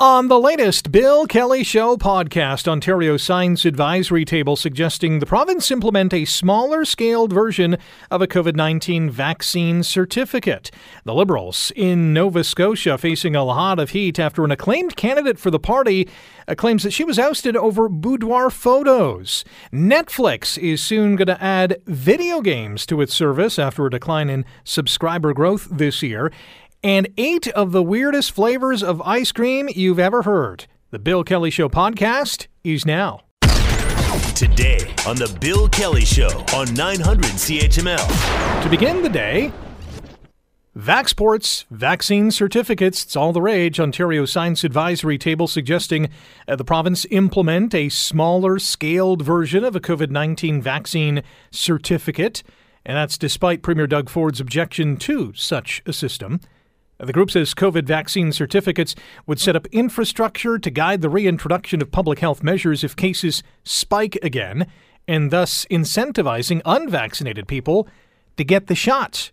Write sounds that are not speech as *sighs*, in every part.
On the latest Bill Kelly Show podcast, Ontario Science Advisory Table suggesting the province implement a smaller scaled version of a COVID 19 vaccine certificate. The Liberals in Nova Scotia facing a lot of heat after an acclaimed candidate for the party uh, claims that she was ousted over boudoir photos. Netflix is soon going to add video games to its service after a decline in subscriber growth this year and eight of the weirdest flavors of ice cream you've ever heard. The Bill Kelly Show podcast is now. Today on The Bill Kelly Show on 900 CHML. To begin the day, Vaxports, vaccine certificates, it's all the rage. Ontario Science Advisory Table suggesting uh, the province implement a smaller scaled version of a COVID 19 vaccine certificate. And that's despite Premier Doug Ford's objection to such a system. The group says COVID vaccine certificates would set up infrastructure to guide the reintroduction of public health measures if cases spike again, and thus incentivizing unvaccinated people to get the shots.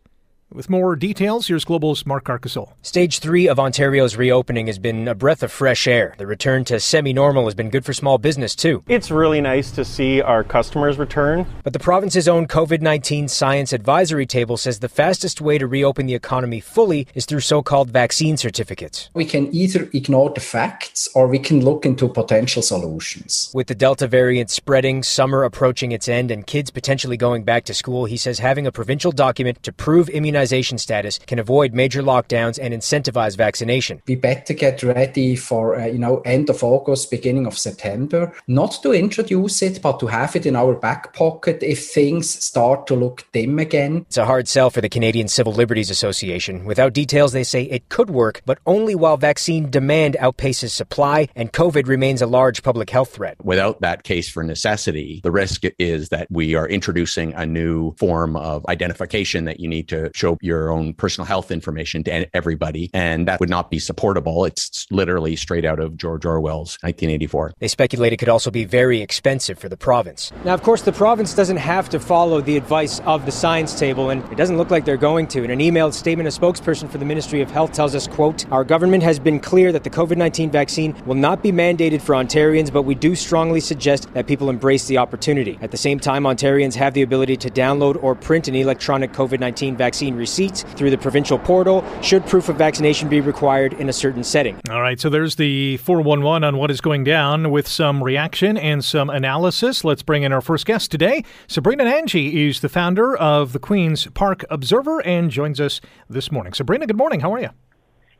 With more details, here's Global's Mark Carcasole. Stage three of Ontario's reopening has been a breath of fresh air. The return to semi normal has been good for small business, too. It's really nice to see our customers return. But the province's own COVID 19 science advisory table says the fastest way to reopen the economy fully is through so called vaccine certificates. We can either ignore the facts or we can look into potential solutions. With the Delta variant spreading, summer approaching its end, and kids potentially going back to school, he says having a provincial document to prove immunization immunization status can avoid major lockdowns and incentivize vaccination. We better get ready for, uh, you know, end of August, beginning of September, not to introduce it, but to have it in our back pocket if things start to look dim again. It's a hard sell for the Canadian Civil Liberties Association. Without details, they say it could work, but only while vaccine demand outpaces supply and COVID remains a large public health threat. Without that case for necessity, the risk is that we are introducing a new form of identification that you need to show show your own personal health information to everybody. And that would not be supportable. It's literally straight out of George Orwell's 1984. They speculate it could also be very expensive for the province. Now, of course, the province doesn't have to follow the advice of the science table, and it doesn't look like they're going to. In an emailed statement, a spokesperson for the Ministry of Health tells us, quote, Our government has been clear that the COVID-19 vaccine will not be mandated for Ontarians, but we do strongly suggest that people embrace the opportunity. At the same time, Ontarians have the ability to download or print an electronic COVID-19 vaccine receipts through the provincial portal should proof of vaccination be required in a certain setting. All right, so there's the 411 on what is going down with some reaction and some analysis. Let's bring in our first guest today. Sabrina Nanji is the founder of the Queen's Park Observer and joins us this morning. Sabrina, good morning. How are you?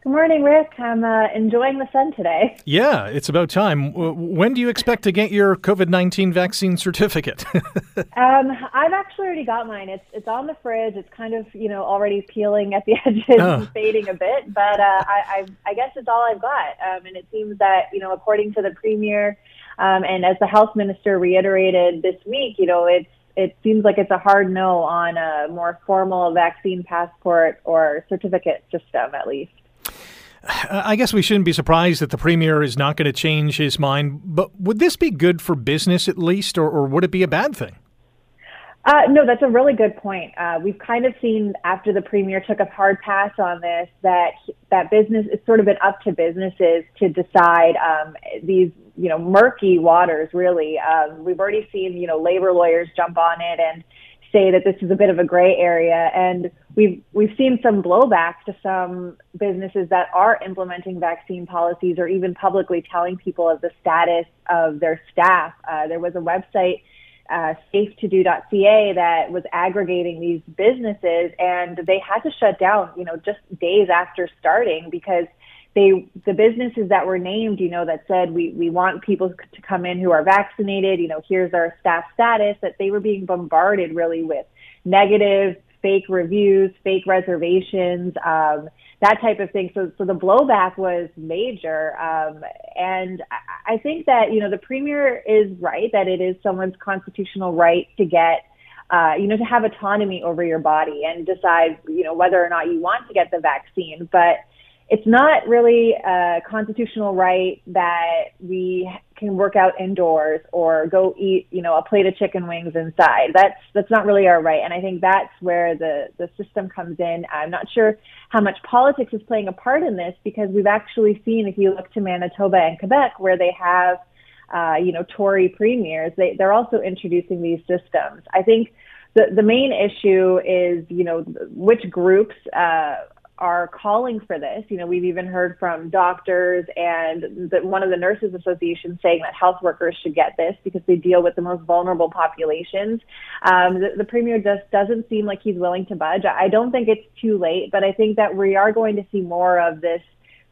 Good morning, Rick. I'm uh, enjoying the sun today. Yeah, it's about time. When do you expect to get your COVID 19 vaccine certificate? *laughs* um, I've actually already got mine. It's it's on the fridge. It's kind of you know already peeling at the *laughs* edges oh. and fading a bit, but uh, I, I, I guess it's all I've got. Um, and it seems that you know according to the premier, um, and as the health minister reiterated this week, you know it's it seems like it's a hard no on a more formal vaccine passport or certificate system, at least. I guess we shouldn't be surprised that the premier is not going to change his mind, but would this be good for business at least, or, or would it be a bad thing? Uh, no, that's a really good point. Uh, we've kind of seen after the premier took a hard pass on this that that business it's sort of been up to businesses to decide um, these you know murky waters. Really, um, we've already seen you know labor lawyers jump on it and say that this is a bit of a gray area. And we've we've seen some blowback to some businesses that are implementing vaccine policies or even publicly telling people of the status of their staff. Uh, there was a website. Uh, safetodo.ca that was aggregating these businesses and they had to shut down, you know, just days after starting because they the businesses that were named, you know, that said we we want people to come in who are vaccinated. You know, here's our staff status. That they were being bombarded really with negative, fake reviews, fake reservations, um, that type of thing. So so the blowback was major, um, and I think that you know the premier is right that it is someone's constitutional right to get. Uh, you know, to have autonomy over your body and decide, you know, whether or not you want to get the vaccine. But it's not really a constitutional right that we can work out indoors or go eat, you know, a plate of chicken wings inside. That's that's not really our right. And I think that's where the the system comes in. I'm not sure how much politics is playing a part in this because we've actually seen, if you look to Manitoba and Quebec, where they have, uh, you know, Tory premiers, they they're also introducing these systems. I think the the main issue is, you know, which groups. Uh, are calling for this. You know, we've even heard from doctors and the, one of the nurses associations saying that health workers should get this because they deal with the most vulnerable populations. Um, the, the premier just doesn't seem like he's willing to budge. I don't think it's too late, but I think that we are going to see more of this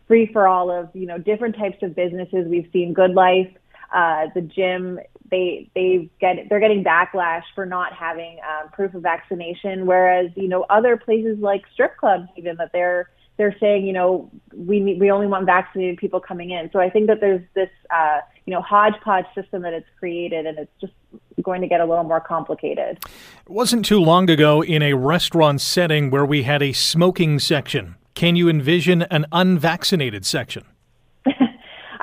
free for all of, you know, different types of businesses. We've seen GoodLife, uh, the gym they they get they're getting backlash for not having um, proof of vaccination, whereas you know other places like strip clubs even that they're they're saying you know we we only want vaccinated people coming in. So I think that there's this uh, you know hodgepodge system that it's created, and it's just going to get a little more complicated. It wasn't too long ago in a restaurant setting where we had a smoking section. Can you envision an unvaccinated section?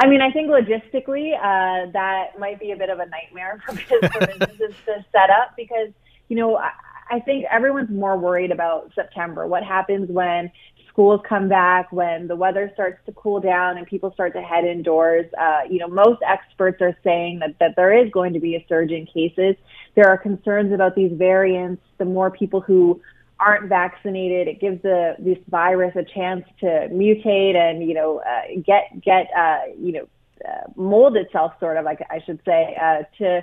I mean, I think logistically, uh, that might be a bit of a nightmare for, *laughs* businesses to set up because, you know, I, I think everyone's more worried about September. What happens when schools come back, when the weather starts to cool down and people start to head indoors? Uh, you know, most experts are saying that, that there is going to be a surge in cases. There are concerns about these variants. The more people who aren't vaccinated, it gives the this virus a chance to mutate and you know uh, get get uh, you know uh, mold itself, sort of like I should say, uh, to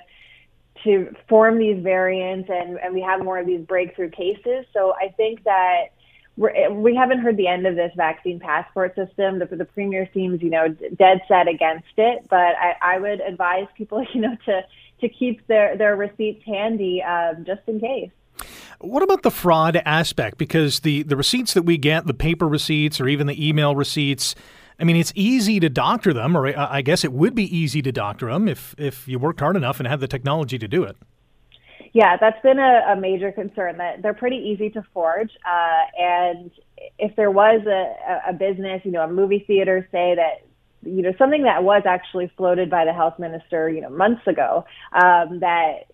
to form these variants, and and we have more of these breakthrough cases. So I think that. We're, we haven't heard the end of this vaccine passport system. The, the premier seems, you know, dead set against it. But I, I would advise people, *laughs* you know, to to keep their their receipts handy um, just in case. What about the fraud aspect? Because the, the receipts that we get, the paper receipts or even the email receipts, I mean, it's easy to doctor them, or I guess it would be easy to doctor them if, if you worked hard enough and had the technology to do it. Yeah, that's been a, a major concern that they're pretty easy to forge. Uh, and if there was a, a business, you know, a movie theater, say that you know something that was actually floated by the health minister you know months ago um, that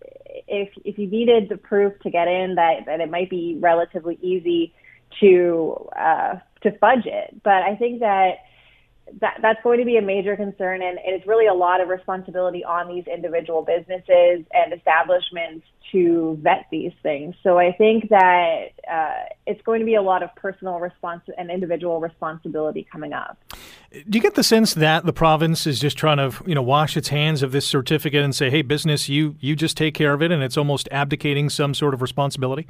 if if you needed the proof to get in, that that it might be relatively easy to uh, to fudge it. But I think that that that's going to be a major concern, and it's really a lot of responsibility on these individual businesses and establishments to vet these things. So I think that uh, it's going to be a lot of personal response and individual responsibility coming up. Do you get the sense that the province is just trying to, you know, wash its hands of this certificate and say, "Hey, business, you you just take care of it," and it's almost abdicating some sort of responsibility?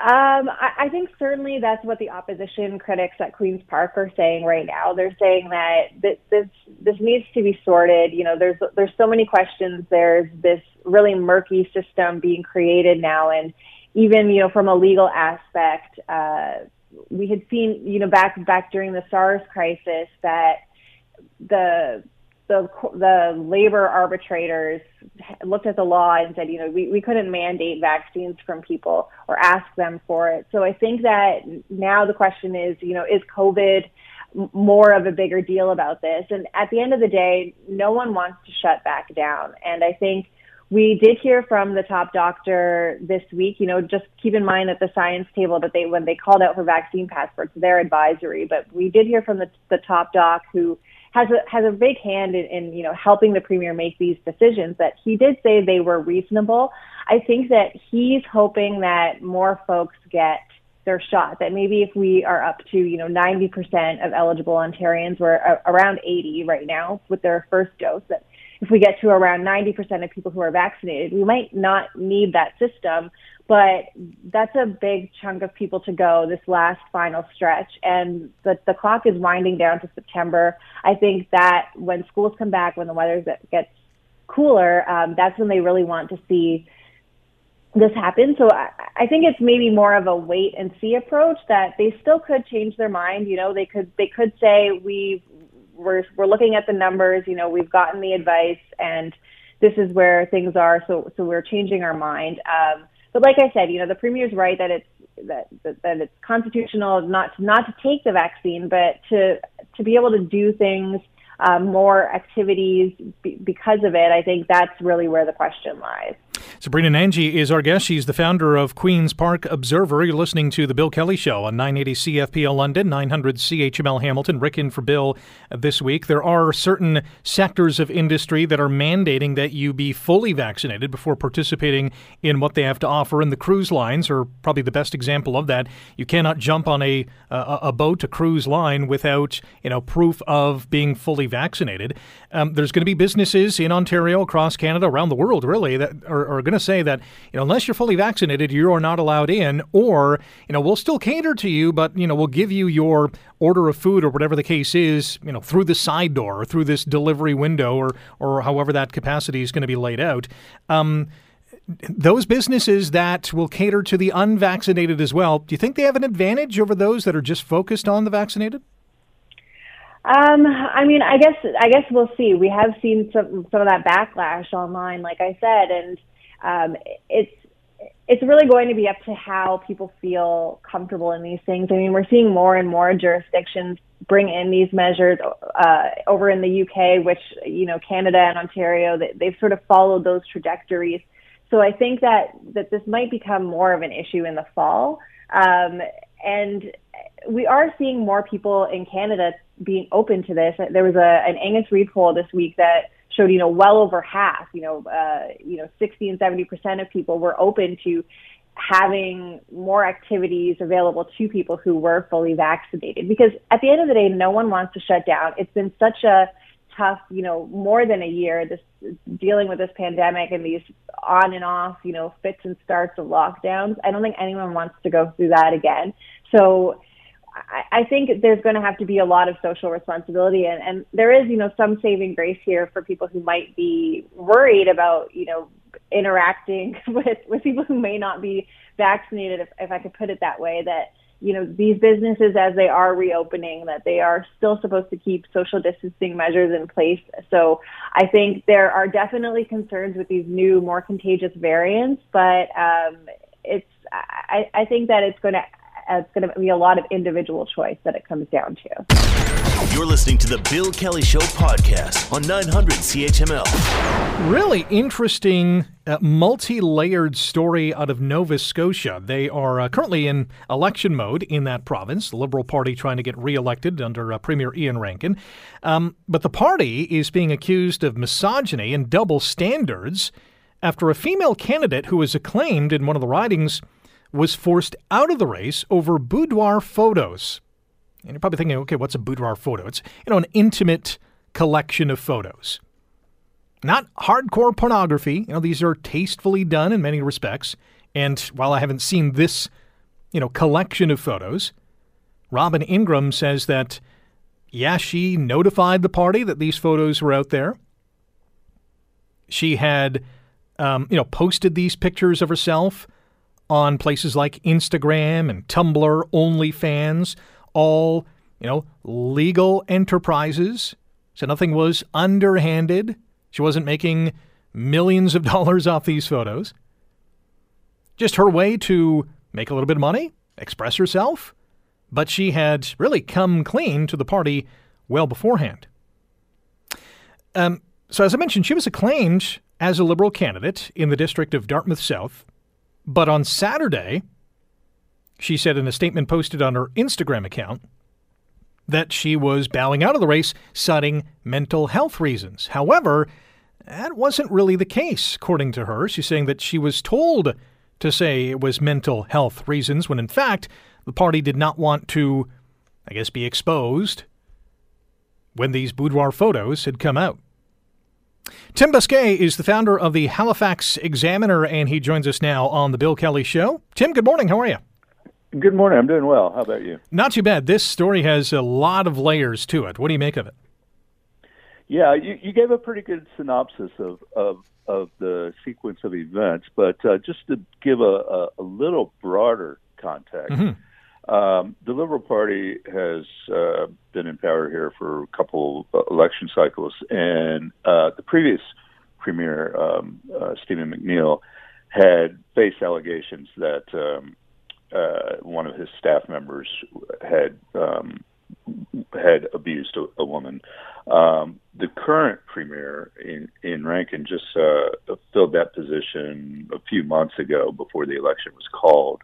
Um, I, I think certainly that's what the opposition critics at Queens Park are saying right now. They're saying that this this, this needs to be sorted. You know, there's there's so many questions. There's this really murky system being created now, and even you know from a legal aspect, uh, we had seen you know back back during the SARS crisis that the the the labor arbitrators looked at the law and said, you know, we, we couldn't mandate vaccines from people or ask them for it. So I think that now the question is, you know, is COVID more of a bigger deal about this? And at the end of the day, no one wants to shut back down. And I think we did hear from the top doctor this week. You know, just keep in mind that the science table that they when they called out for vaccine passports, their advisory. But we did hear from the the top doc who has a has a big hand in, in you know helping the premier make these decisions. That he did say they were reasonable. I think that he's hoping that more folks get their shot. That maybe if we are up to you know 90% of eligible Ontarians, we're around 80 right now with their first dose. That if we get to around 90% of people who are vaccinated, we might not need that system but that's a big chunk of people to go this last final stretch. And the, the clock is winding down to September. I think that when schools come back, when the weather gets cooler, um, that's when they really want to see this happen. So I, I think it's maybe more of a wait and see approach that they still could change their mind. You know, they could they could say we we're we're looking at the numbers. You know, we've gotten the advice and this is where things are. So so we're changing our mind. Um, but like I said, you know, the premier is right that it's that, that that it's constitutional not not to take the vaccine, but to to be able to do things um, more activities b- because of it, I think that's really where the question lies. Sabrina Nanji is our guest. She's the founder of Queen's Park Observer. You're listening to The Bill Kelly Show on 980 CFPL London, 900 CHML Hamilton. Rick in for Bill this week. There are certain sectors of industry that are mandating that you be fully vaccinated before participating in what they have to offer. And the cruise lines are probably the best example of that. You cannot jump on a, a, a boat, a cruise line, without you know proof of being fully vaccinated. Um, there's going to be businesses in Ontario, across Canada, around the world, really, that are, are going to say that you know unless you're fully vaccinated, you are not allowed in, or you know we'll still cater to you, but you know we'll give you your order of food or whatever the case is, you know through the side door or through this delivery window or or however that capacity is going to be laid out. Um, those businesses that will cater to the unvaccinated as well, do you think they have an advantage over those that are just focused on the vaccinated? Um, I mean, I guess I guess we'll see. We have seen some some of that backlash online, like I said, and um, it's it's really going to be up to how people feel comfortable in these things. I mean, we're seeing more and more jurisdictions bring in these measures uh, over in the UK, which you know Canada and Ontario they, they've sort of followed those trajectories. So I think that that this might become more of an issue in the fall, um, and we are seeing more people in Canada being open to this. There was a an Angus Reid poll this week that showed, you know, well over half, you know, uh, you know, 60 and 70 percent of people were open to having more activities available to people who were fully vaccinated. Because at the end of the day, no one wants to shut down. It's been such a tough, you know, more than a year, this dealing with this pandemic and these on and off, you know, fits and starts of lockdowns. I don't think anyone wants to go through that again. So I, I think there's going to have to be a lot of social responsibility, and, and there is, you know, some saving grace here for people who might be worried about, you know, interacting *laughs* with with people who may not be vaccinated, if, if I could put it that way. That you know these businesses, as they are reopening, that they are still supposed to keep social distancing measures in place. So I think there are definitely concerns with these new, more contagious variants, but um, it's I, I think that it's going to it's going to be a lot of individual choice that it comes down to. You're listening to the Bill Kelly Show podcast on 900 CHML. Really interesting, uh, multi layered story out of Nova Scotia. They are uh, currently in election mode in that province, the Liberal Party trying to get re elected under uh, Premier Iain Rankin. Um, but the party is being accused of misogyny and double standards after a female candidate who was acclaimed in one of the ridings was forced out of the race over boudoir photos. And you're probably thinking, okay, what's a boudoir photo? It's you know an intimate collection of photos. Not hardcore pornography. You know, these are tastefully done in many respects. And while I haven't seen this, you know, collection of photos, Robyn Ingraham says that yeah, she notified the party that these photos were out there. She had, um, you know, posted these pictures of herself on places like Instagram and Tumblr, OnlyFans, all, you know, legal enterprises. So nothing was underhanded. She wasn't making millions of *laughs* dollars off these photos. Just her way to make a little bit of money, express herself. But she had really come clean to the party well beforehand. Um, so, as I mentioned, she was acclaimed as a Liberal candidate in the district of Dartmouth South but on Saturday, she said in a statement posted on her Instagram account that she was bowing out of the race, citing mental health reasons. However, that wasn't really the case, according to her. She's saying that she was told to say it was mental health reasons, when in fact, the party did not want to, I guess, be exposed when these boudoir photos had come out. Tim Bousquet is the founder of the Halifax Examiner, and he joins us now on the Bill Kelly Show. Tim, good morning. How are you? Good morning. I'm doing well. How about you? Not too bad. This story has a lot of layers to it. What do you make of it? Yeah, you, you gave a pretty good synopsis of, of, of the sequence of events, but uh, just to give a, a, a little broader context, mm-hmm. Um, the Liberal Party has uh, been in power here for a couple election cycles, and uh, the previous premier, um, uh, Stephen McNeil, had faced allegations that um, uh, one of his staff members had um, had abused a, a woman. Um, the current premier in, Iain Rankin just uh, filled that position a few months ago before the election was called.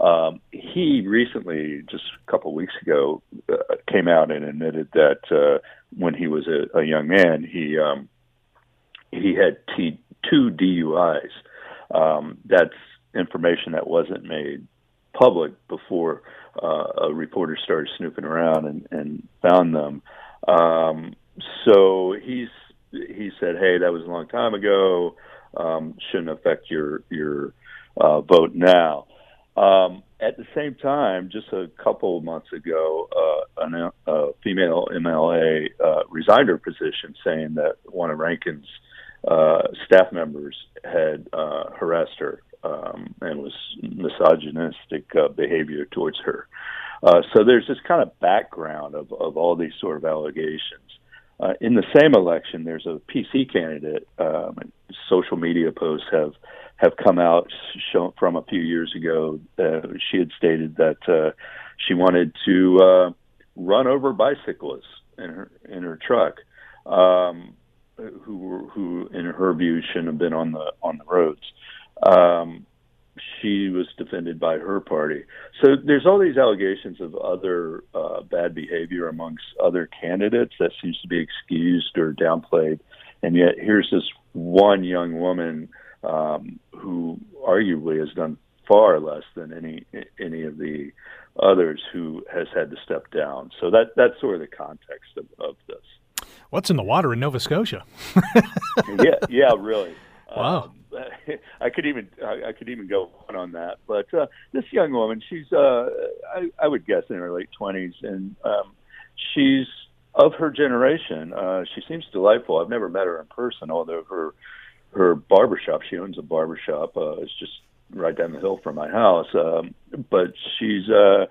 Um, he recently, just a couple of weeks ago, uh, came out and admitted that uh, when he was a, a young man, he um, he had t- two DUIs. Um, that's information that wasn't made public before uh, a reporter started snooping around and, and found them. Um, so he's he said, "Hey, that was a long time ago. Um, shouldn't affect your your uh, vote now." Um, at the same time, just a couple of months ago, uh, an, a female MLA uh, resigned her position, saying that one of Rankin's uh, staff members had uh, harassed her um, and was misogynistic uh, behavior towards her. Uh, so there's this kind of background of, of all these sort of allegations. Uh, in the same election, there's a PC candidate. Um, social media posts have have come out shown from a few years ago. Uh, she had stated that uh, she wanted to uh, run over bicyclists in her in her truck, um, who who in her view shouldn't have been on the on the roads. Um, she was defended by her party. So there's all these allegations of other uh, bad behavior amongst other candidates that seems to be excused or downplayed, and yet here's this one young woman um, who arguably has done far less than any any of the others who has had to step down. So that that's sort of the context of, of this. What's in the water in Nova Scotia? *laughs* yeah, yeah, really. *laughs* Wow. Um, *laughs* I could even I, could even go on on that. But uh, this young woman, she's uh, I, I would guess in her late twenties, and um, she's of her generation. Uh, she seems delightful. I've never met her in person, although her her barbershop, she owns a barbershop. Uh, it's just right down the hill from my house. Um, but she's uh,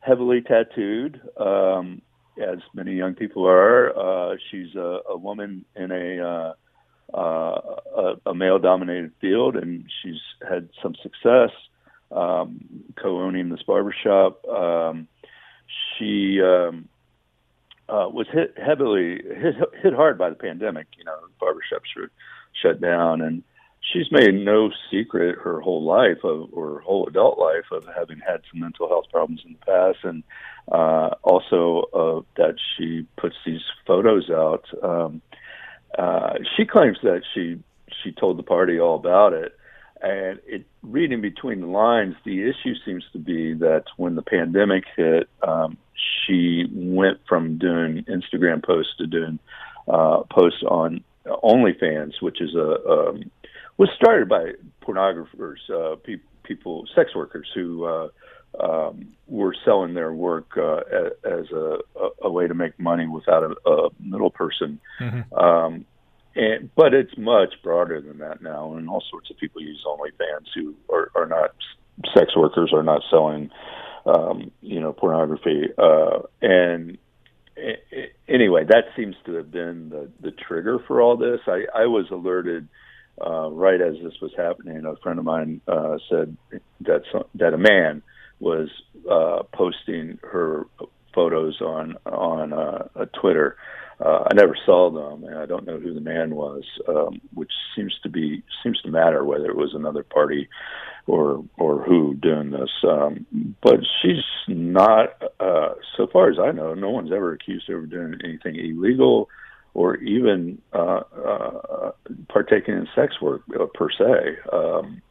heavily tattooed, um, as many young people are. Uh, she's a, a woman in a uh, uh, a, a male-dominated field, and she's had some success um, co-owning this barbershop. Um, she um, uh, was hit heavily hit, hit hard by the pandemic. You know, barbershops were shut down, and she's made no secret her whole life of or her whole adult life of having had some mental health problems in the past, and uh, also uh, that she puts these photos out. Um, uh, she claims that she she told the party all about it, and it reading between the lines, the issue seems to be that when the pandemic hit, um, she went from doing Instagram posts to doing uh, posts on OnlyFans, which is a um, was started by pornographers, uh, pe- people, sex workers who uh, um, were selling their work uh, as a, a, way to make money without a, a middle person. Mm-hmm. Um, and, but it's much broader than that now, and all sorts of people use OnlyFans who are, are not sex workers, are not selling, um, you know, pornography. Uh, and anyway, that seems to have been the, the trigger for all this. I, I was alerted uh, right as this was happening. A friend of mine uh, said that some, that a man was uh, posting her photos on on uh, a Twitter. Uh, I never saw them, and I don't know who the man was, um, which seems to be seems to matter whether it was another party or or who doing this. Um, but she's not, uh, so far as I know, no one's ever accused her of doing anything illegal or even uh, uh, partaking in sex work uh, per se. Um,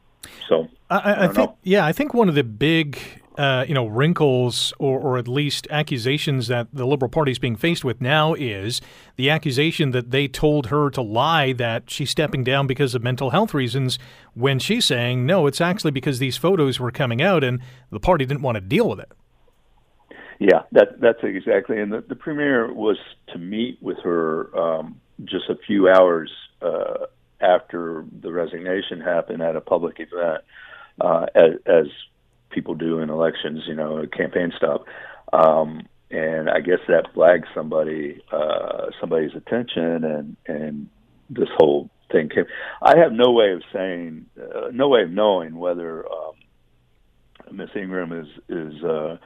so I, I, I think, know. yeah, I think one of the big uh, you know, wrinkles or, or at least accusations that the Liberal Party is being faced with now is the accusation that they told her to lie that she's stepping down because of mental health reasons when she's saying, no, it's actually because these photos were coming out and the party didn't want to deal with it. Yeah, that, that's exactly. And the, the premier was to meet with her um, just a few hours uh, after the resignation happened at a public event. Uh, as, as people do in elections, you know, a campaign stop. Um, and I guess that flagged somebody, uh, somebody's attention, and and this whole thing came. I have no way of saying, uh, no way of knowing whether um, Miss Ingraham is is uh,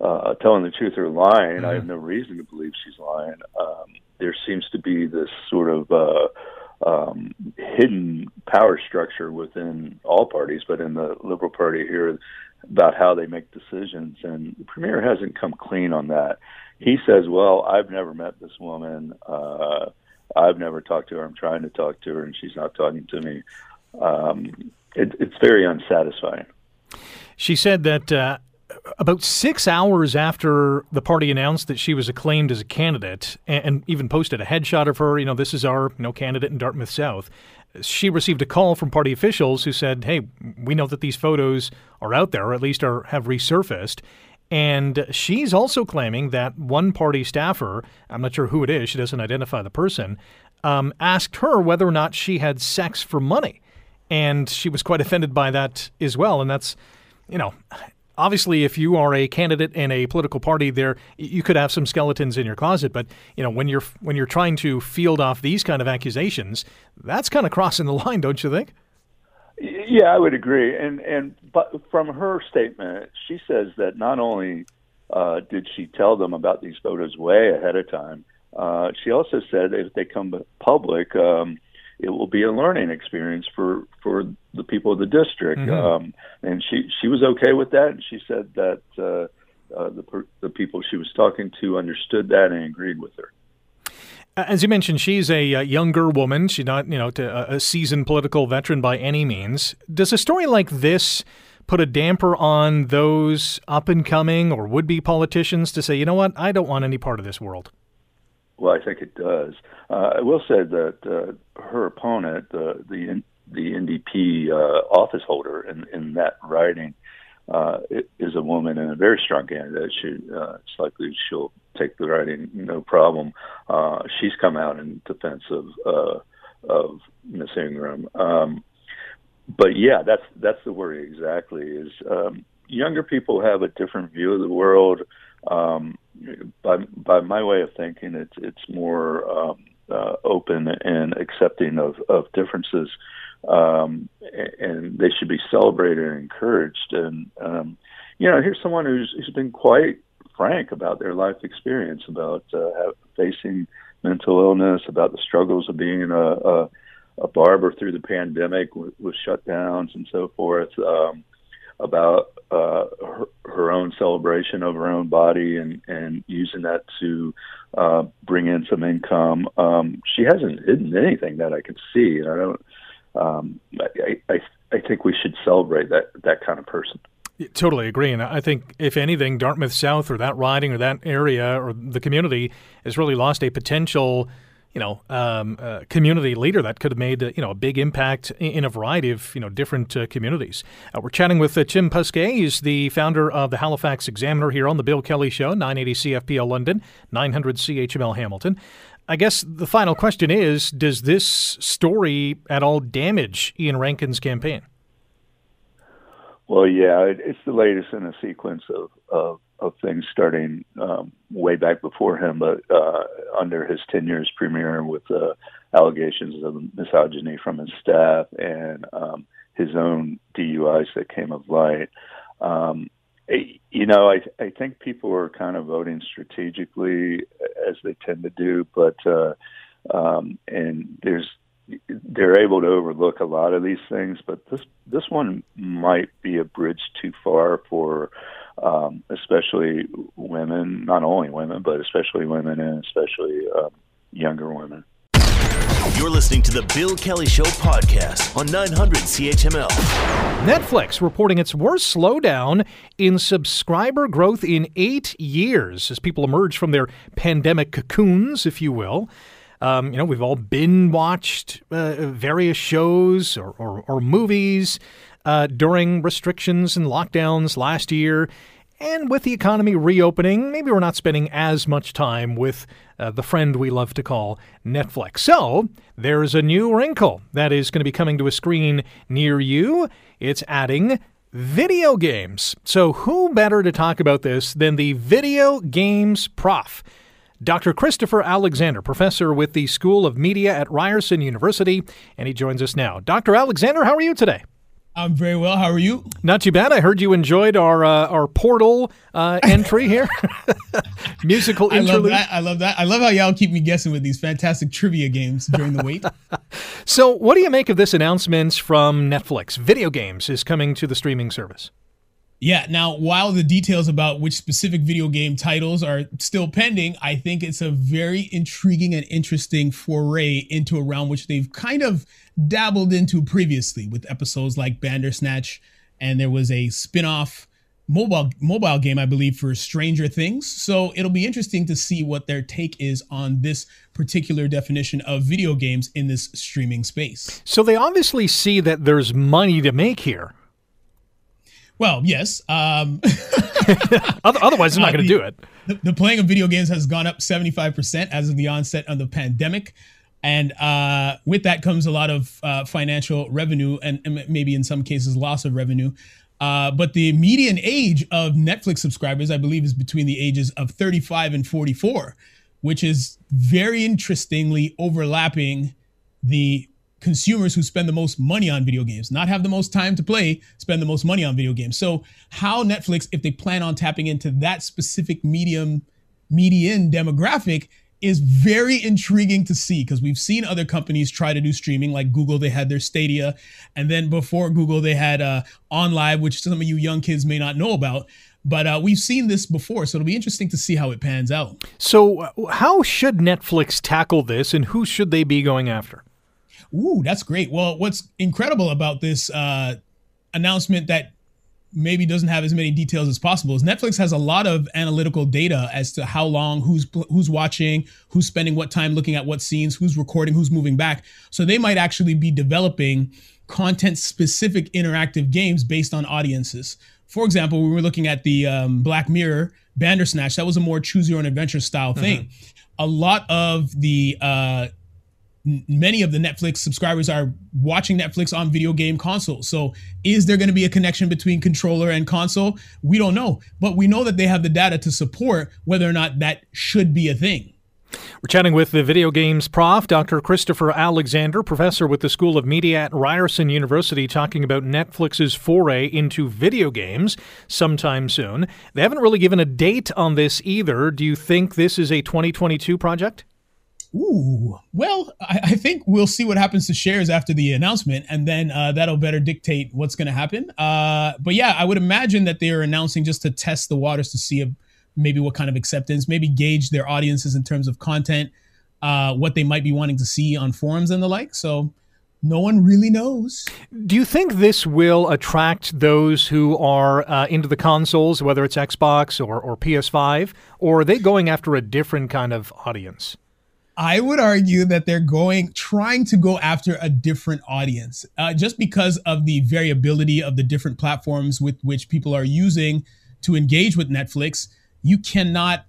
uh, telling the truth or lying. Mm-hmm. I have no reason to believe she's lying. Um, there seems to be this sort of uh, um, hidden power structure within all parties, but in the Liberal Party here, about how they make decisions. And the premier hasn't come clean on that. He says, "Well, I've never met this woman. Uh, I've never talked to her. I'm trying to talk to her, and she's not talking to me." Um, it, it's very unsatisfying. She said that uh, about six hours after the party announced that she was acclaimed as a candidate and, and, even posted a headshot of her, you know, this is our you know, candidate in Dartmouth South, she received a call from party officials who said, hey, we know that these photos are out there, or at least are have resurfaced. And she's also claiming that one party staffer, I'm not sure who it is, she doesn't identify the person, um, asked her whether or not she had sex for money. And she was quite offended by that as well. And that's, you know, obviously, if you are a candidate in a political party, there you could have some skeletons in your closet. But you know, when you're when you're trying to field off these kind of accusations, that's kind of crossing the line, don't you think? Yeah, I would agree. And and but from her statement, she says that not only uh, did she tell them about these photos way ahead of time, uh, she also said if they come public. Um, it will be a learning experience for for the people of the district. Mm-hmm. Um, and she she was okay with that, and she said that uh, uh, the the people she was talking to understood that and agreed with her. As you mentioned, she's a, a younger woman. She's not, you know, a, a seasoned political veteran by any means. Does a story like this put a damper on those up and coming or would be politicians to say, you know what, I don't want any part of this world? Well, I think it does. Uh, I will say that uh, her opponent, uh, the the NDP uh, office holder in, in that riding, uh, is a woman and a very strong candidate. She, uh, it's likely she'll take the riding no problem. Uh, she's come out in defense of uh, of Miss Ingraham. Um, but yeah, that's that's the worry exactly. Is um, younger people have a different view of the world. Um, by by my way of thinking, it's it's more um, uh, open and accepting of of differences, um, and they should be celebrated and encouraged. And um, you know, here's someone who's who's been quite frank about their life experience, about uh, facing mental illness, about the struggles of being a, a, a barber through the pandemic with, with shutdowns and so forth. Um, about uh, her, her own celebration of her own body and, and using that to uh, bring in some income. Um, she hasn't hidden anything that I can see, and I don't. Um, I, I I think we should celebrate that that kind of person. Totally agree. And I think, if anything, Dartmouth South or that riding or that area or the community has really lost a potential you know, um, uh, community leader that could have made, uh, you know, a big impact in, a variety of, you know, different uh, communities. Uh, we're chatting with uh, Tim Bousquet. He's the founder of the Halifax Examiner here on the Bill Kelly Show, 980 CFPL London, 900 CHML Hamilton. I guess the final question is Does this story at all damage Iain Rankin's campaign? Well, yeah, it's the latest in a sequence of, of of things starting um, way back before him, but uh, under his tenure as premier, with uh, allegations of misogyny from his staff and um, his own DUIs that came of light. Um, you know, I, I think people are kind of voting strategically as they tend to do, but uh, um, and there's they're able to overlook a lot of these things, but this this one might be a bridge too far for um, especially women, not only women, but especially women and especially um, younger women. You're listening to the Bill Kelly Show podcast on 900 CHML. Netflix reporting its worst slowdown in subscriber growth in eight years as people emerge from their pandemic cocoons, if you will. Um, you know, we've all been watched uh, various shows or, or, or movies uh, during restrictions and lockdowns last year. And with the economy reopening, maybe we're not spending as much time with uh, the friend we love to call Netflix. So there's a new wrinkle that is going to be coming to a screen near you. It's adding video games. So, who better to talk about this than the video games prof? Dr. Christopher Alexander, professor with the School of Media at Ryerson University, and he joins us now. Dr. Alexander, how are you today? I'm very well. How are you? Not too bad. I heard you enjoyed our uh, our portal uh, entry here. *laughs* Musical I love that. I love that. I love how y'all keep me guessing with these fantastic trivia games during the wait. *laughs* So, what do you make of this announcement from Netflix? Video games is coming to the streaming service. Yeah. Now, while the details about which specific video game titles are still pending, I think it's a very intriguing and interesting foray into a realm which they've kind of dabbled into previously with episodes like Bandersnatch, and there was a spin-off mobile mobile game, I believe, for Stranger Things. So it'll be interesting to see what their take is on this particular definition of video games in this streaming space. So, they obviously see that there's money to make here. Well, yes. Um, *laughs* Otherwise, they're not Uh, going to the- do it. the, the playing of video games has gone up 75% as of the onset of the pandemic. And uh, with that comes a lot of uh, financial revenue and, and maybe in some cases loss of revenue. Uh, but the median age of Netflix subscribers, I believe, is between the ages of 35 and 44, which is very interestingly overlapping the consumers who spend the most money on video games, not have the most time to play, spend the most money on video games. So, how Netflix, if they plan on tapping into that specific medium, median demographic, is very intriguing to see because we've seen other companies try to do streaming, like Google, they had their Stadia, and then before Google, they had uh, OnLive, which some of you young kids may not know about. But uh, we've seen this before, so it'll be interesting to see how it pans out. So, uh, how should Netflix tackle this, and who should they be going after? Ooh, that's great. Well, what's incredible about this uh, announcement that maybe doesn't have as many details as possible is Netflix has a lot of analytical data as to how long, who's who's watching, who's spending what time looking at what scenes, who's recording, who's moving back. So they might actually be developing content specific interactive games based on audiences. For example, we were looking at the um, Black Mirror Bandersnatch. That was a more choose your own adventure style thing. A lot of the uh, many of the Netflix subscribers are watching Netflix on video game consoles. So, is there going to be a connection between controller and console? We don't know, but we know that they have the data to support whether or not that should be a thing. We're chatting with the video games prof, Dr. Christopher Alexander, professor with the School of Media at Ryerson University, talking about Netflix's foray into video games sometime soon. They haven't really given a date on this either. Do you think this is a 2022 project? Ooh, well, I, I think we'll see what happens to shares after the announcement, and then uh, that'll better dictate what's going to happen. Uh, but yeah, I would imagine that they are announcing just to test the waters to see if maybe what kind of acceptance, maybe gauge their audiences in terms of content, uh, what they might be wanting to see on forums and the like. So no one really knows. Do you think this will attract those who are uh, into the consoles, whether it's Xbox or, or PS5, or are they going after a different kind of audience? I would argue that they're going, trying to go after a different audience, uh, just because of the variability of the different platforms with which people are using to engage with Netflix. You cannot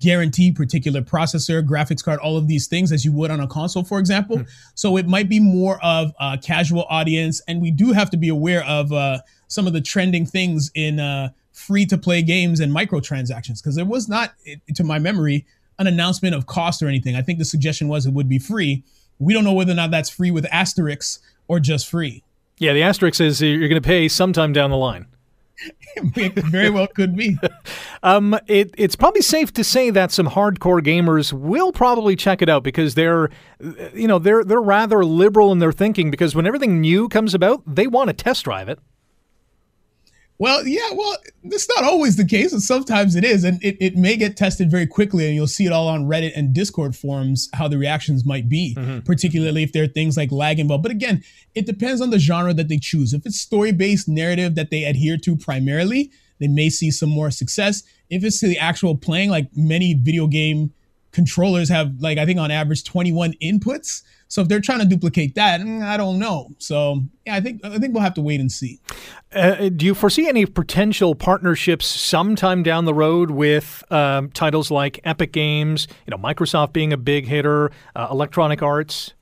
guarantee particular processor, graphics card, all of these things as you would on a console, for example. So it might be more of a casual audience, and we do have to be aware of uh, some of the trending things in uh, free to play games and microtransactions, because there was not, it- to my memory, an announcement of cost or anything. I think the suggestion was it would be free. We don't know whether or not that's free with asterisks or just free. Yeah, the asterisk is you're going to pay sometime down the line. *laughs* It very well could be. *laughs* Um, it, it's probably safe to say that some hardcore gamers will probably check it out because they're, you know, they're they're rather liberal in their thinking because when everything new comes about, they want to test drive it. Well, yeah, well, that's not always the case, and sometimes it is, and it, it may get tested very quickly, and you'll see it all on Reddit and Discord forums how the reactions might be, mm-hmm. particularly if there are things like lag involved. But again, it depends on the genre that they choose. If it's story based narrative that they adhere to primarily, they may see some more success. If it's to the actual playing, like many video game controllers have, like I think on average 21 inputs. So if they're trying to duplicate that, mm, I don't know. So yeah, I think I think we'll have to wait and see. Uh, do you foresee any potential partnerships sometime down the road with um, titles like Epic Games? You know, Microsoft being a big hitter, uh, Electronic Arts.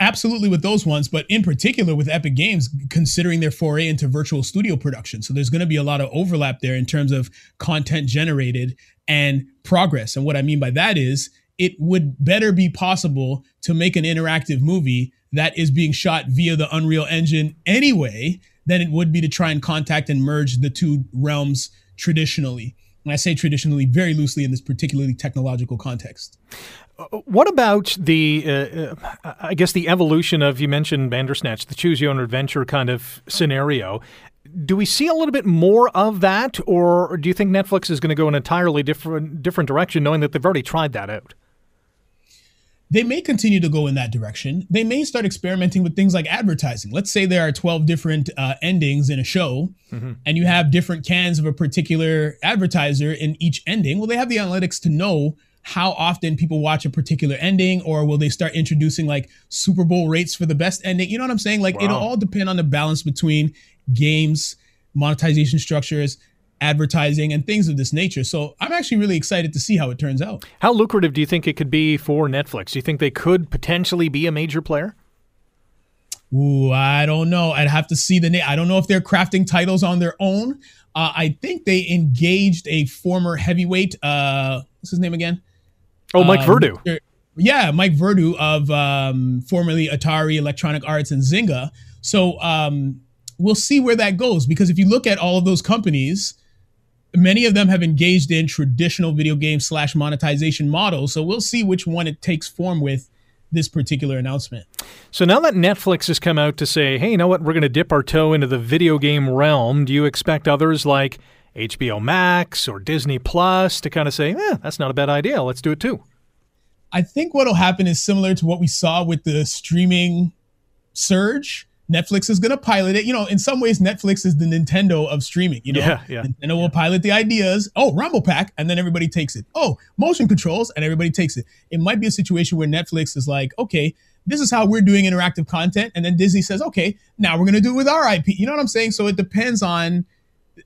absolutely with those ones, but in particular with Epic Games, considering their foray into virtual studio production. So there's going to be a lot of overlap there in terms of content generated and progress. And what I mean by that is it would better be possible to make an interactive movie that is being shot via the Unreal Engine anyway than it would be to try and contact and merge the two realms traditionally. And I say traditionally very loosely in this particularly technological context. What about the, uh, uh, I guess, the evolution of, you mentioned Bandersnatch, the choose your own adventure kind of scenario. Do we see a little bit more of that, or do you think Netflix is going to go an entirely different different direction, knowing that they've already tried that out? They may continue to go in that direction. They may start experimenting with things like advertising. Let's say there are 12 different uh, endings in a show, mm-hmm. and you have different cans of a particular advertiser in each ending. Well, they have the analytics to know how often people watch a particular ending or will they start introducing like Super Bowl rates for the best ending? You know what I'm saying? Like wow. it'll all depend on the balance between games, monetization structures, advertising and things of this nature. So I'm actually really excited to see how it turns out. How lucrative do you think it could be for Netflix? Do you think they could potentially be a major player? Ooh, I don't know. I'd have to see the name. I don't know if they're crafting titles on their own. Uh, I think they engaged a former heavyweight. Uh, what's his name again? Oh, Mike um, Verdu. Yeah, Mike Verdu of um, formerly Atari Electronic Arts and Zynga. So um, we'll see where that goes because if you look at all of those companies, many of them have engaged in traditional video game slash monetization models. So we'll see which one it takes form with this particular announcement. So now that Netflix has come out to say, hey, you know what, we're going to dip our toe into the video game realm, do you expect others like HBO Max or Disney Plus to kind of say, eh, that's not a bad idea. Let's do it too. I think what'll happen is similar to what we saw with the streaming surge. Netflix is going to pilot it. You know, in some ways, Netflix is the Nintendo of streaming. You know, yeah, yeah, Nintendo yeah. will pilot the ideas. Oh, Rumble Pack, and then everybody takes it. Oh, motion controls, and everybody takes it. It might be a situation where Netflix is like, okay, this is how we're doing interactive content, and then Disney says, okay, now we're going to do it with our IP. You know what I'm saying? So it depends on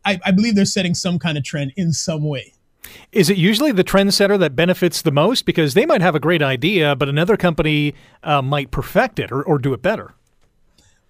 I, I believe they're setting some kind of trend in some way. Is it usually the trendsetter that benefits the most? Because they might have a great idea, but another company uh, might perfect it or, or do it better.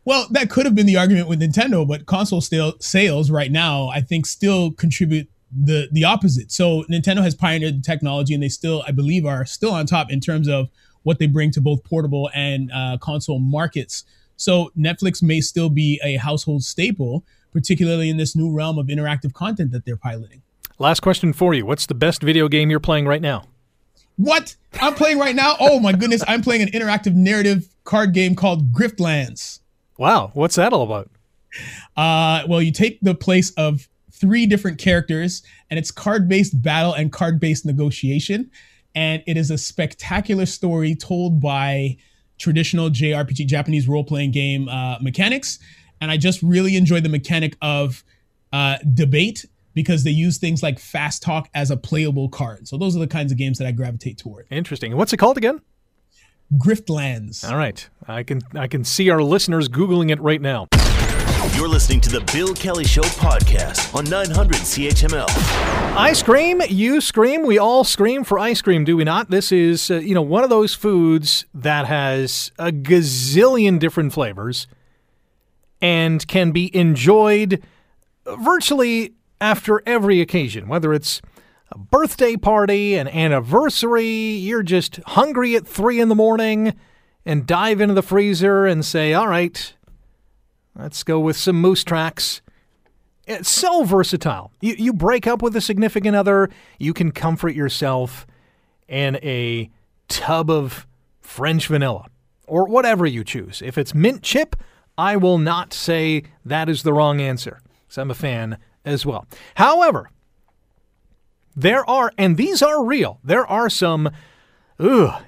Well, that could have been the argument with Nintendo, but console still, sales right now, I think, still contribute the the opposite. So Nintendo has pioneered the technology, and they still, I believe, are still on top in terms of what they bring to both portable and uh, console markets. So Netflix may still be a household staple, particularly in this new realm of interactive content that they're piloting. Last question for you. What's the best video game you're playing right now? What? I'm playing right now? Oh my goodness, I'm playing an interactive narrative card game called Griftlands. Wow, what's that all about? Uh, well, you take the place of three different characters, and it's card based battle and card based negotiation. And it is a spectacular story told by traditional JRPG, Japanese role playing game uh, mechanics and I just really enjoy the mechanic of uh, debate because they use things like fast talk as a playable card. So those are the kinds of games that I gravitate toward. Interesting. What's it called again? Griftlands. All right. I can I can see our listeners googling it right now. You're listening to the Bill Kelly Show podcast on 900 CHML. I scream, you scream, we all scream for ice cream, do we not? This is, uh, you know, one of those foods that has a gazillion different flavors and can be enjoyed virtually after every occasion, whether it's a birthday party, an anniversary, you're just hungry at three in the morning and dive into the freezer and say, all right, let's go with some moose tracks. It's so versatile. You, you break up with a significant other, you can comfort yourself in a tub of French vanilla or whatever you choose. If it's mint chip, I will not say that is the wrong answer, because I'm a fan as well. However, there are, and these are real, there are some ugh,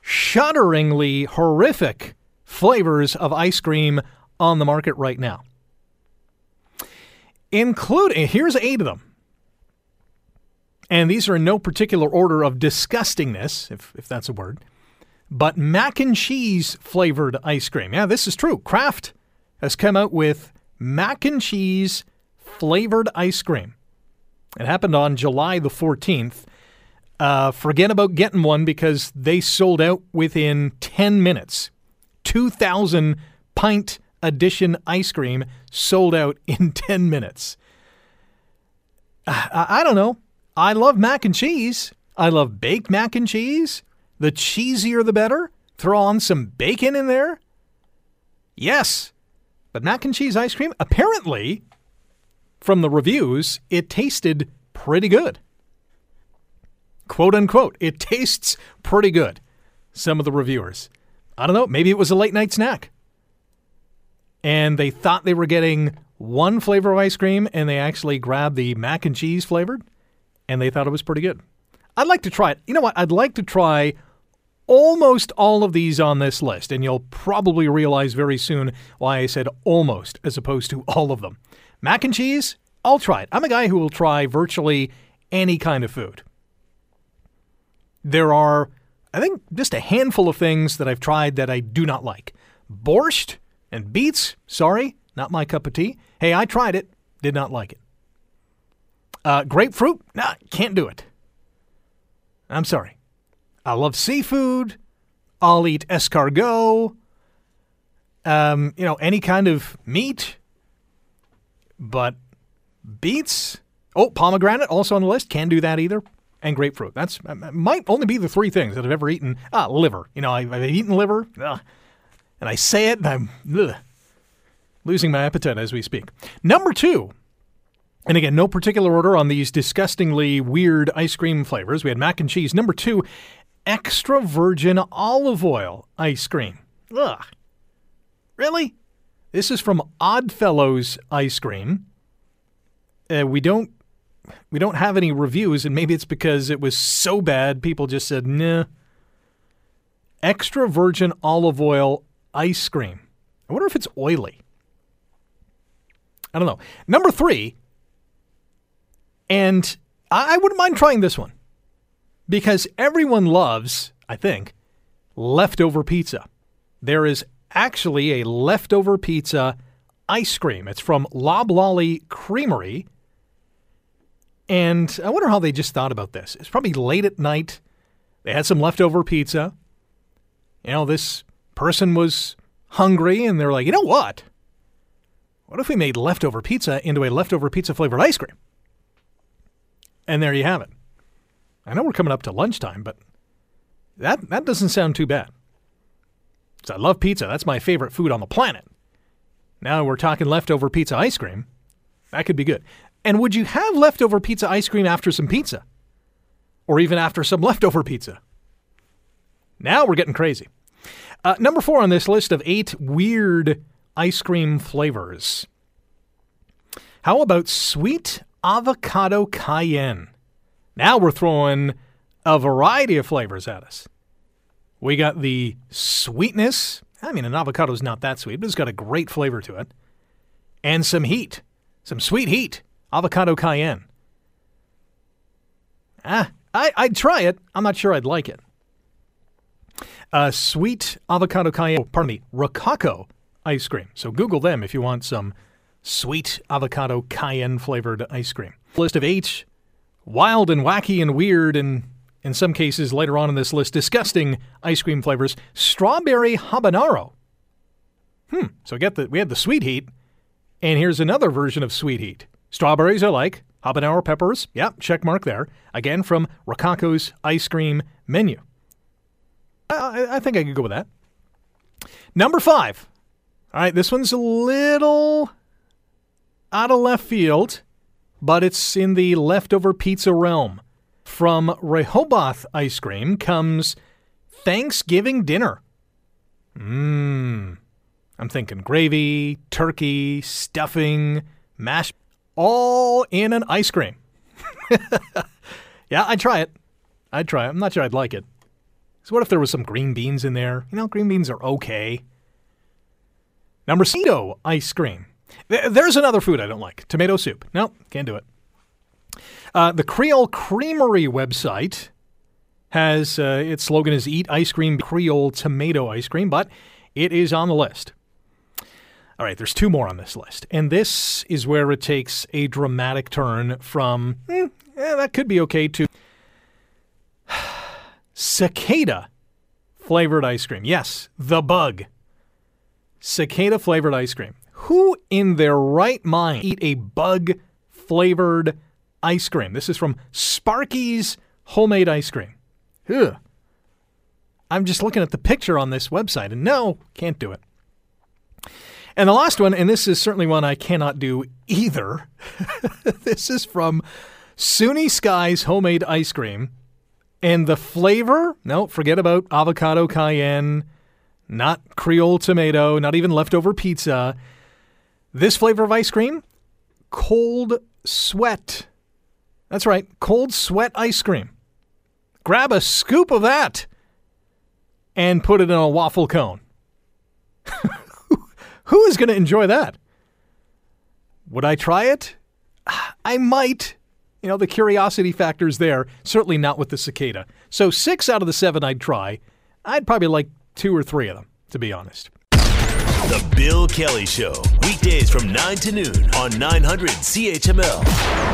shudderingly horrific flavors of ice cream on the market right now. Including, here's eight of them. And these are in no particular order of disgustingness, if, if that's a word but mac and cheese flavored ice cream. Yeah, this is true. Kraft has come out with mac and cheese flavored ice cream. It happened on July the 14th. Uh, forget about getting one because they sold out within 10 minutes. 2,000 pint edition ice cream sold out *laughs* in 10 minutes. I, I don't know. I love mac and cheese. I love baked mac and cheese. The cheesier the better. Throw on some bacon in there. Yes. But mac and cheese ice cream, apparently, from the reviews, it tasted pretty good. Quote unquote, it tastes pretty good. Some of the reviewers. I don't know, maybe it was a late night snack. And they thought they were getting one flavor of ice cream and they actually grabbed the mac and cheese flavored and they thought it was pretty good. I'd like to try it. You know what? I'd like to try almost all of these on this list, and you'll probably realize very soon why I said almost as opposed to all of them. Mac and cheese, I'll try it. I'm a guy who will try virtually any kind of food. There are, I think, just a handful of things that I've tried that I do not like. Borscht and beets, sorry, not my cup of tea. Hey, I tried it, did not like it. Uh, grapefruit, nah, can't do it. I'm sorry. I love seafood. I'll eat escargot. Um, you know, any kind of meat. But beets, oh, pomegranate also on the list. Can't do that either. And grapefruit. That's might only be the three things that I've ever eaten. Ah, liver. You know, I've, I've eaten liver, ugh, and I say it, and I'm ugh, losing my appetite as we speak. Number two, and again, no particular order on these disgustingly weird ice cream flavors. We had mac and cheese. Number two, extra virgin olive oil ice cream. Ugh. Really? This is from Oddfellows Ice Cream. Uh, we don't we don't have any reviews, and maybe it's because it was so bad people just said nah. Extra virgin olive oil ice cream. I wonder if it's oily. I don't know. Number three, and I, I wouldn't mind trying this one because everyone loves, I think, leftover pizza. There is actually a leftover pizza ice cream. It's from Loblolly Creamery. And I wonder how they just thought about this. It's probably late at night. They had some leftover pizza. You know, this person was hungry and they're like, you know what? What if we made leftover pizza into a leftover pizza flavored ice cream? And there you have it. I know we're coming up to lunchtime, but that, that doesn't sound too bad. I love pizza. That's my favorite food on the planet. Now we're talking leftover pizza ice cream. That could be good. And would you have leftover pizza ice cream after some pizza? Or even after some *laughs* leftover pizza? Now we're getting crazy. Uh, number four on this list of eight weird ice cream flavors. How about sweet avocado cayenne? Now we're throwing a variety of flavors at us. We got the sweetness. I mean, an avocado is not that sweet, but it's got a great flavor to it. And some heat, some sweet heat. Avocado cayenne. Ah, I, I'd try it. I'm not sure I'd like it. Uh, sweet avocado cayenne, oh, pardon me, Rococo ice cream. So Google them if you want some sweet avocado cayenne flavored ice cream. List of eight wild and wacky and weird and in some cases later on in this list disgusting ice cream flavors. Strawberry habanero. Hmm so get the we had the sweet heat and here's another version of sweet heat. Strawberries are like. Habanero peppers. Yep check mark there. Again from rococo's ice cream menu. I, I think i could go with that. Number five. All right this one's a little out of left field but it's in the leftover pizza realm. From Rehoboth Ice Cream comes Thanksgiving dinner. Mmm. I'm thinking gravy, turkey, stuffing, mashed, all in an ice cream. *laughs* yeah, I'd try it. I'd try it. I'm not sure I'd like it. So what if there was some green beans in there? You know, green beans are okay. Number Cedo ice cream. There's another food I don't like tomato soup. No, can't do it. Uh, the Creole Creamery website has uh, its slogan is Eat Ice Cream Creole Tomato Ice Cream, but it is on the list. All right, there's two more on this list. And this is where it takes a dramatic turn from, eh, that could be okay, to *sighs* cicada flavored ice cream. Yes, the bug. Cicada flavored ice cream. Who in their right mind eat a bug flavored ice cream? This is from Sparky's Homemade Ice Cream. Ugh. I'm just looking at the picture on this website and no, can't do it. And the last one, and this is certainly one I cannot do either. *laughs* this is from Sunni Sky's Homemade Ice Cream. And the flavor, no, forget about avocado cayenne, not Creole tomato, not even leftover pizza. This flavor of ice cream, cold sweat. That's right, cold sweat ice cream. Grab a scoop of that and put it in a waffle cone. *laughs* Who is going to enjoy that? Would I try it? *sighs* I might. You know, the curiosity factor is there. Certainly not with the cicada. So, six out of the seven I'd try. I'd probably like two or three of them, to be honest. The Bill Kelly Show, weekdays from 9 to noon on 900 CHML.